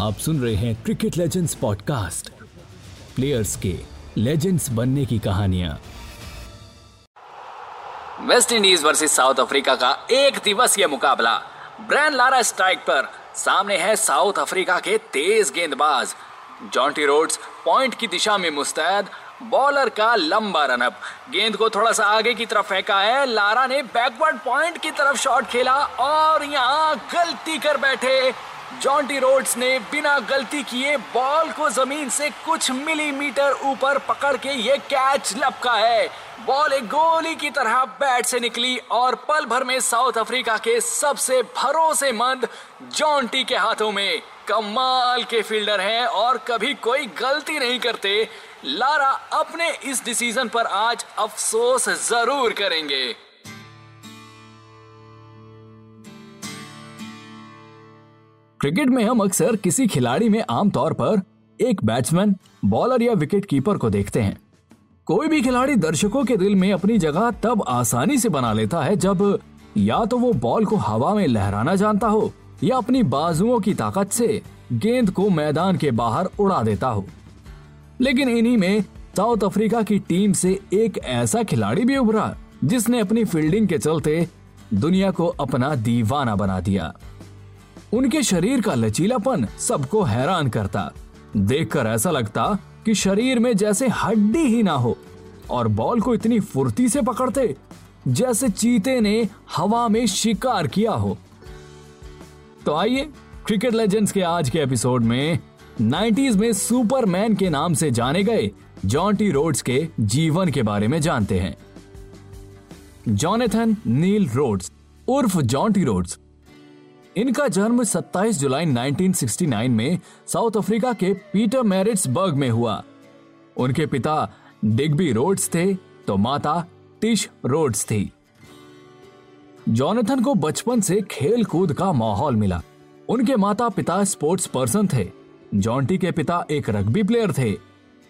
आप सुन रहे हैं क्रिकेट लेजेंड्स पॉडकास्ट प्लेयर्स के लेजेंड्स बनने की कहानियाँ। West Indies versus South Africa का एक दिवसीय मुकाबला। ब्रैन लारा स्ट्राइक पर सामने है साउथ अफ्रीका के तेज गेंदबाज। जॉन्टी रोड्स पॉइंट की दिशा में मुस्तैद। बॉलर का लंबा रनअप गेंद को थोड़ा सा आगे की तरफ़ फेंका है। लारा ने बैकवर्ड पॉइंट की तरफ़ शॉट खेला और यहाँ गलती कर बैठे। जॉन्टी रोड्स ने बिना गलती किए बॉल को ज़मीन से कुछ मिलीमीटर ऊपर पकड़ के ये कैच लपका है। बॉल एक गोली की तरह बैट से निकली और पल भर में साउथ अफ्रीका के सबसे भरोसेमंद जॉन्टी के हाथों में। कमाल के फील्डर हैं और कभी कोई गलती नहीं करते। लारा अपने इस डिसीज़न पर आज अफसोस ज़रूर करेंगे। क्रिकेट में हम अक्सर किसी खिलाड़ी में आमतौर पर एक बैट्समैन बॉलर या विकेट कीपर को देखते हैं। कोई भी खिलाड़ी दर्शकों के दिल में अपनी जगह तब आसानी से बना लेता है जब या तो वो बॉल को हवा में लहराना जानता हो या अपनी बाजुओं की ताकत से गेंद को मैदान के बाहर उड़ा देता हो। लेकिन इन्हीं में साउथ अफ्रीका की टीम से एक ऐसा खिलाड़ी भी उभरा, जिसने अपनी फील्डिंग के चलते दुनिया को अपना दीवाना बना दिया। उनके शरीर का लचीलापन सबको हैरान करता। देखकर ऐसा लगता कि शरीर में जैसे हड्डी ही ना हो और बॉल को इतनी फुर्ती से पकड़ते जैसे चीते ने हवा में शिकार किया हो। तो आइए, क्रिकेट लेजेंड्स के आज के एपिसोड में 90s में सुपरमैन के नाम से जाने गए। जॉन्टी रोड्स के जीवन के बारे में जानते हैं। जॉनेथन नील रोड्स, उर्फ़ जॉन्टी रोड्स। इनका जन्म 27 जुलाई 1969 में साउथ अफ्रीका के पीटर मैरिट्सबर्ग में हुआ। उनके पिता डिग्बी रोड्स थे तो माता टिश रोड्स थी। जॉनेथन को बचपन से खेल कूद का माहौल मिला। उनके माता पिता स्पोर्ट्स पर्सन थे। जॉन्टी के पिता एक रग्बी प्लेयर थे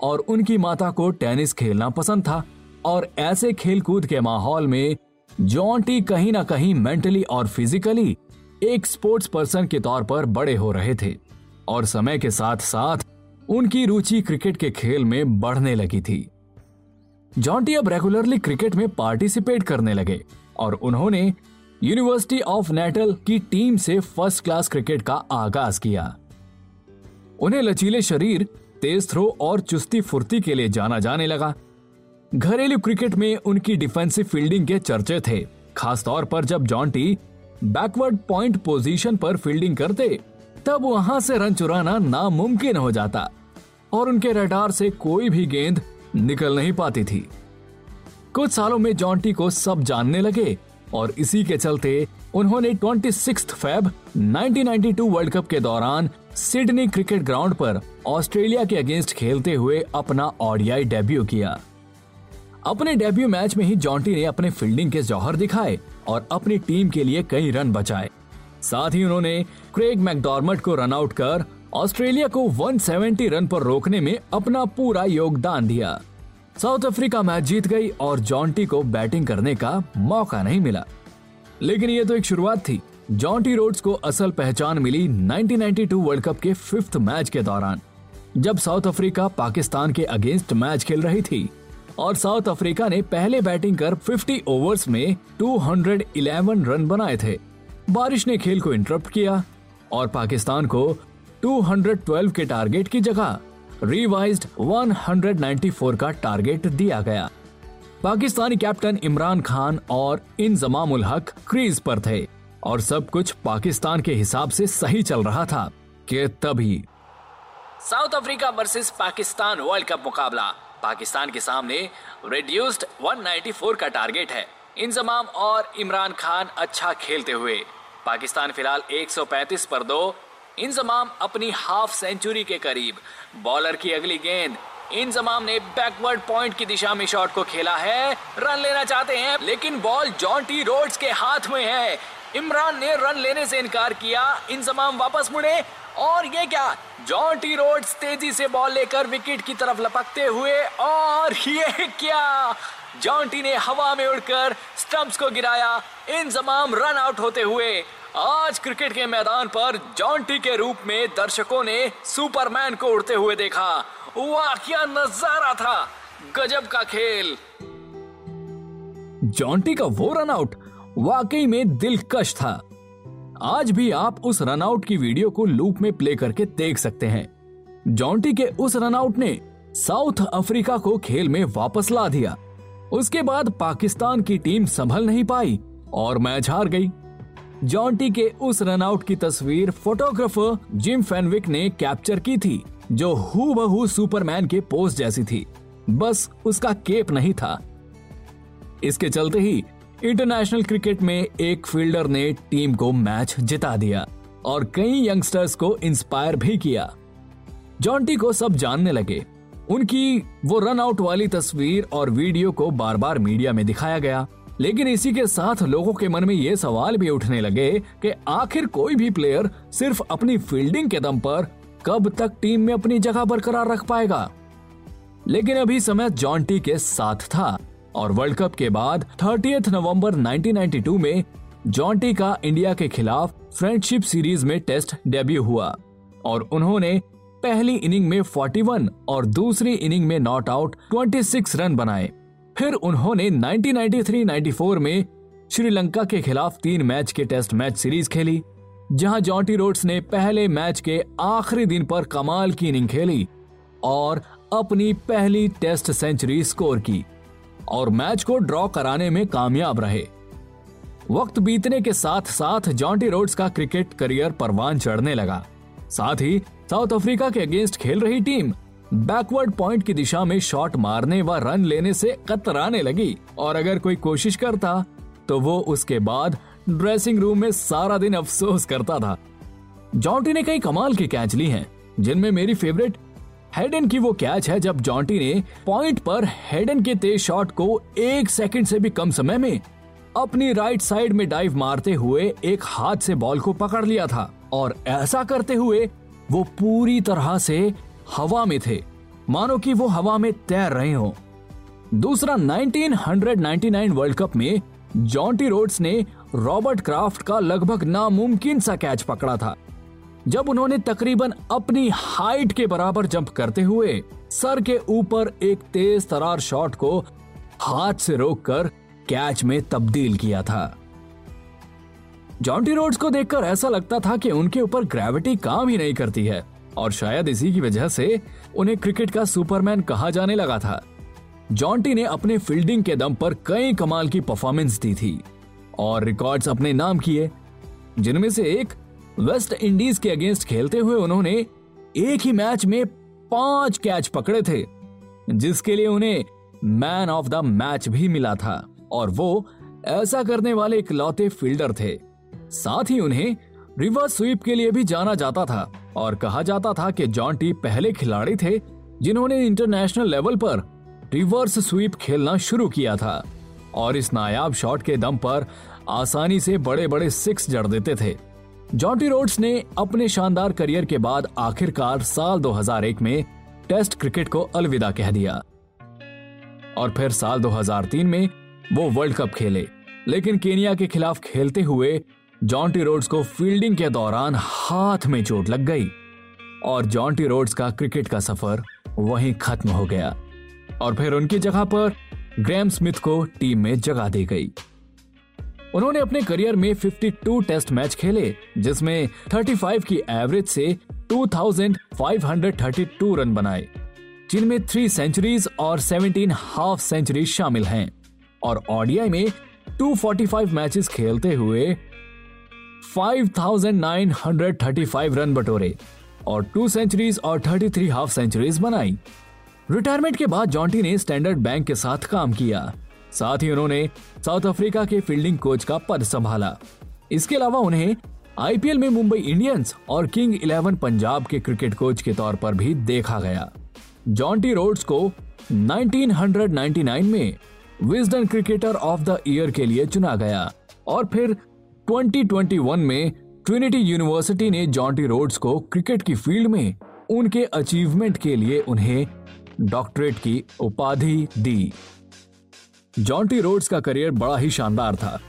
और उनकी माता को टेनिस खेलना पसंद था और ऐसे खेल कूद के माहौल में जॉन्टी कहीं ना कहीं मेंटली और फिजिकली एक स्पोर्ट्स पर्सन के तौर पर बड़े हो रहे थे और समय के साथ साथ उनकी रुचि क्रिकेट के खेल में बढ़ने लगी थी। जॉन्टी अब रेगुलरली क्रिकेट में पार्टिसिपेट करने लगे और उन्होंने यूनिवर्सिटी ऑफ़ नेटल की टीम से फ़र्स्ट क्लास क्रिकेट का आगाज़ किया। उन्हें लचीले शरीर, तेज थ्रो और चुस्ती फुर्ती के लिए जाना जाने लगा। घरेलू क्रिकेट में उनकी डिफेंसिव फील्डिंग के चर्चे थे, खासतौर पर जब जॉन्टी बैकवर्ड पॉइंट पोजीशन पर फील्डिंग करते, तब वहाँ से रन चुराना नामुमकिन हो जाता और उनके रडार से कोई भी गेंद निकल नहीं पाती थी। कुछ सालों में जॉन्टी को सब जानने लगे और इसी के चलते उन्होंने 26 फेब 1992 वर्ल्ड कप के दौरान सिडनी क्रिकेट ग्राउंड पर ऑस्ट्रेलिया के अगेंस्ट खेलते हुए अपना ओडियाई डेब्यू किया। अपने डेब्यू मैच में ही जॉन्टी ने अपने फील्डिंग के जौहर दिखाए और अपनी टीम के लिए कई रन बचाए। साथ ही उन्होंने क्रेग मैकडॉर्मट को रन आउट कर ऑस्ट्रेलिया को 170 रन पर रोकने में अपना पूरा योगदान दिया। साउथ अफ्रीका मैच जीत गई और जॉन्टी को बैटिंग करने का मौका नहीं मिला। लेकिन ये तो एक शुरुआत थी। जॉन्टी रोड्स को असल पहचान मिली 1992 वर्ल्ड कप के फिफ्थ मैच के दौरान, जब साउथ अफ्रीका पाकिस्तान के अगेंस्ट मैच खेल रही थी, और साउथ अफ्रीका ने पहले बैटिंग कर 50 ओवर्स में 211 रन बनाए थे। बारिश ने खेल को इंटरप्ट किया और पाकिस्तान को 212 के टारगेट की जगह रिवाइज्ड 194 का टारगेट दिया गया। पाकिस्तानी कैप्टन इमरान खान और इंजमामुल हक क्रीज पर थे और सब कुछ पाकिस्तान के हिसाब से सही चल रहा था कि तभी। South Africa versus Pakistan World Cup मुकाबला। पाकिस्तान के सामने रिड्यूस्ड 194 का टारगेट है। इंजमाम और इमरान खान अच्छा खेलते हुए। पाकिस्तान फ़िलहाल 135 पर दो। इंजमाम अपनी हाफ़ सेंचुरी के करीब। बॉलर की अगली गेंद इंजमाम ने बैकवर्ड पॉइंट की दिशा में शॉट को खेला है। रन लेना चाहते हैं, लेकिन बॉल जॉन्टी रोड्स के हाथ में है। इमरान ने रन लेने से इनकार किया। इंजमाम वापस मुड़े। और ये क्या? जॉन्टी रोड्स तेज़ी से बॉल लेकर विकेट की तरफ़ लपकते हुए, और ये क्या? जॉन्टी ने हवा में उड़कर स्टंप्स को गिराया, इन तमाम रन आउट होते हुए, आज क्रिकेट के मैदान पर जॉन्टी के रूप में दर्शकों ने सुपरमैन को उड़ते हुए देखा। वाह, क्या नज़ारा था! गजब का खेल। जॉन्टी का वो रन आउट वाकई में दिलकश था। आज भी आप उस रन आउट की वीडियो को लूप में प्ले करके देख सकते हैं। जॉन्टी के उस रन आउट ने साउथ अफ्रीका को खेल में वापस ला दिया। उसके बाद पाकिस्तान की टीम संभल नहीं पाई और मैच हार गई। जॉन्टी के उस रन आउट की तस्वीर फोटोग्राफर जिम फेनविक ने कैप्चर की थी, जो हु बहु सुपरमैन के पोस्ट जैसी थी। बस उसका केप नहीं था। इसके चलते ही इंटरनेशनल क्रिकेट में एक फील्डर ने टीम को मैच जिता दिया और कई यंगस्टर्स को इंस्पायर भी किया। जॉन्टी को सब जानने लगे। उनकी वो रन आउट वाली तस्वीर और वीडियो को बार बार मीडिया में दिखाया गया। लेकिन इसी के साथ लोगों के मन में ये सवाल भी उठने लगे कि आखिर कोई भी प्लेयर सिर्फ़ अपनी फील्डिंग के दम पर कब तक टीम में अपनी जगह बरकरार रख पाएगा? लेकिन अभी समय जॉन्टी के साथ था और वर्ल्ड कप के बाद थर्टी नवंबर 1992 में जॉन्टी का इंडिया के खिलाफ फ्रेंडशिप सीरीज़ में टेस्ट डेब्यू हुआ और उन्होंने पहली इनिंग में 41 और दूसरी इनिंग में नॉट आउट 26 रन बनाए। फिर उन्होंने 1993-94 में श्रीलंका के खिलाफ तीन मैच के टेस्ट मैच सीरीज़ खेली, जहाँ जॉन्टी रोड्स ने पहले मैच के आखिरी दिन पर कमाल की इनिंग खेली और अपनी पहली टेस्ट सेंचुरी स्कोर की और मैच को ड्रॉ कराने में कामयाब रहे। वक्त बीतने के साथ साथ जॉन्टी रोड्स का क्रिकेट करियर परवान चढ़ने लगा। साथ ही साउथ अफ्रीका के अगेंस्ट खेल रही टीम। बैकवर्ड पॉइंट की दिशा में शॉट मारने व रन लेने से कतराने लगी। और अगर कोई कोशिश करता तो वो उसके बाद ड्रेसिंग रूम में सारा दिन अफसोस करता था। जॉन्टी ने कई कमाल की कैच ली हैं, जिनमें मेरी फेवरेट हेडन की वो कैच है जब जॉन्टी ने पॉइंट पर हेडन के तेज शॉट को एक सेकंड से भी कम समय में अपनी राइट साइड में डाइव मारते हुए एक हाथ से बॉल को पकड़ लिया था। और ऐसा करते हुए वो पूरी तरह से हवा में थे। मानो कि वो हवा में तैर रहे हो। दूसरा 1999 वर्ल्ड कप में जॉन्टी रोड्स ने रॉबर्ट क्राफ्ट का लगभग नामुमकिन सा कैच पकड़ा था। जब उन्होंने तकरीबन अपनी हाइट के बराबर जंप करते हुए सर के ऊपर एक तेज तरार शॉट को हाथ से रोककर कैच में तब्दील किया था। जॉन्टी रोड्स को देखकर ऐसा लगता था कि उनके ऊपर ग्रेविटी काम ही नहीं करती है, और शायद इसी की वजह से उन्हें क्रिकेट का सुपरमैन कहा जाने लगा था। जॉन्टी ने अपने फील्डिंग के दम पर कई कमाल की परफॉर्मेंस दी थी, और रिकॉर्ड्स अपने नाम किए, जिनमें से एक वेस्ट इंडीज के अगेंस्ट खेलते हुए उन्होंने एक ही मैच में पाँच कैच पकड़े थे, जिसके लिए उन्हें मैन ऑफ़ द मैच भी मिला था, और वो ऐसा करने वाले इकलौते फील्डर थे। साथ ही उन्हें रिवर्स स्वीप के लिए भी जाना जाता था और कहा जाता था कि जॉन टी पहले खिलाड़ी थे जिन्होंने इंटरनेशनल लेवल पर रिवर्स स्वीप खेलना शुरू किया था और इस नायाब शॉट के दम पर आसानी से बड़े बड़े सिक्स जड़ देते थे। जॉन्टी रोड्स ने अपने शानदार करियर के बाद आखिरकार साल 2001 में टेस्ट क्रिकेट को अलविदा कह दिया। और फिर साल 2003 में वो वर्ल्ड कप खेले, लेकिन केनिया के खिलाफ खेलते हुए जॉन्टी रोड्स को फील्डिंग के दौरान हाथ में चोट लग गई और जॉन्टी रोड्स का क्रिकेट का सफ़र वहीं खत्म हो गया और फिर उनकी जगह पर ग्रैम स्मिथ को टीम में जगह दी गई। उन्होंने अपने करियर में 52 टेस्ट मैच खेले, जिसमें 35 की एवरेज से 2532 रन बनाए, जिनमें थ्री सेंचुरीज और 17 हाफ़ सेंचुरी शामिल हैं और ओडीआई में 245 मैचेस खेलते हुए 5935 रन बटोरे और टू सेंचुरीज और 33 हाफ़ सेंचुरीज बनाई। रिटायरमेंट के बाद जॉन्टी ने स्टैंडर्ड बैंक के साथ काम किया। साथ ही उन्होंने साउथ अफ्रीका के फील्डिंग कोच का पद संभाला। इसके अलावा उन्हें आईपीएल में मुंबई इंडियंस और किंग इलेवन पंजाब के क्रिकेट कोच के तौर पर भी देखा गया। जॉन्टी रोड्स को 1999 में Wisden cricketer of the year के लिए चुना गया और फिर 2021 में ट्रिनिटी यूनिवर्सिटी ने जॉन्टी रोड्स को क्रिकेट की फ़ील्ड में उनके अचीवमेंट के लिए उन्हें डॉक्टरेट की उपाधि दी। जॉन्टी रोड्स का करियर बड़ा ही शानदार था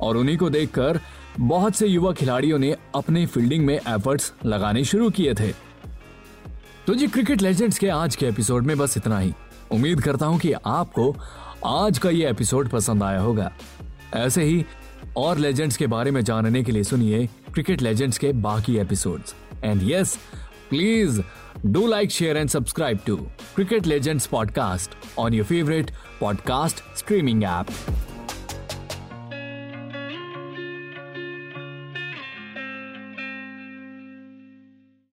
और उन्हीं को देखकर बहुत से युवा खिलाड़ियों ने अपने फील्डिंग में एफर्ट्स लगाने शुरू किए थे। तो जी, क्रिकेट लेजेंड्स के आज के एपिसोड में बस इतना ही। उम्मीद करता हूँ कि आपको आज का ये एपिसोड पसंद आया होगा। ऐसे ही और लेजेंड्स के बारे में जानने के लिए सुनिए क्रिकेट लेजेंड्स के बाकी episodes and yes please do like share and subscribe to cricket legends podcast on your favourite podcast streaming app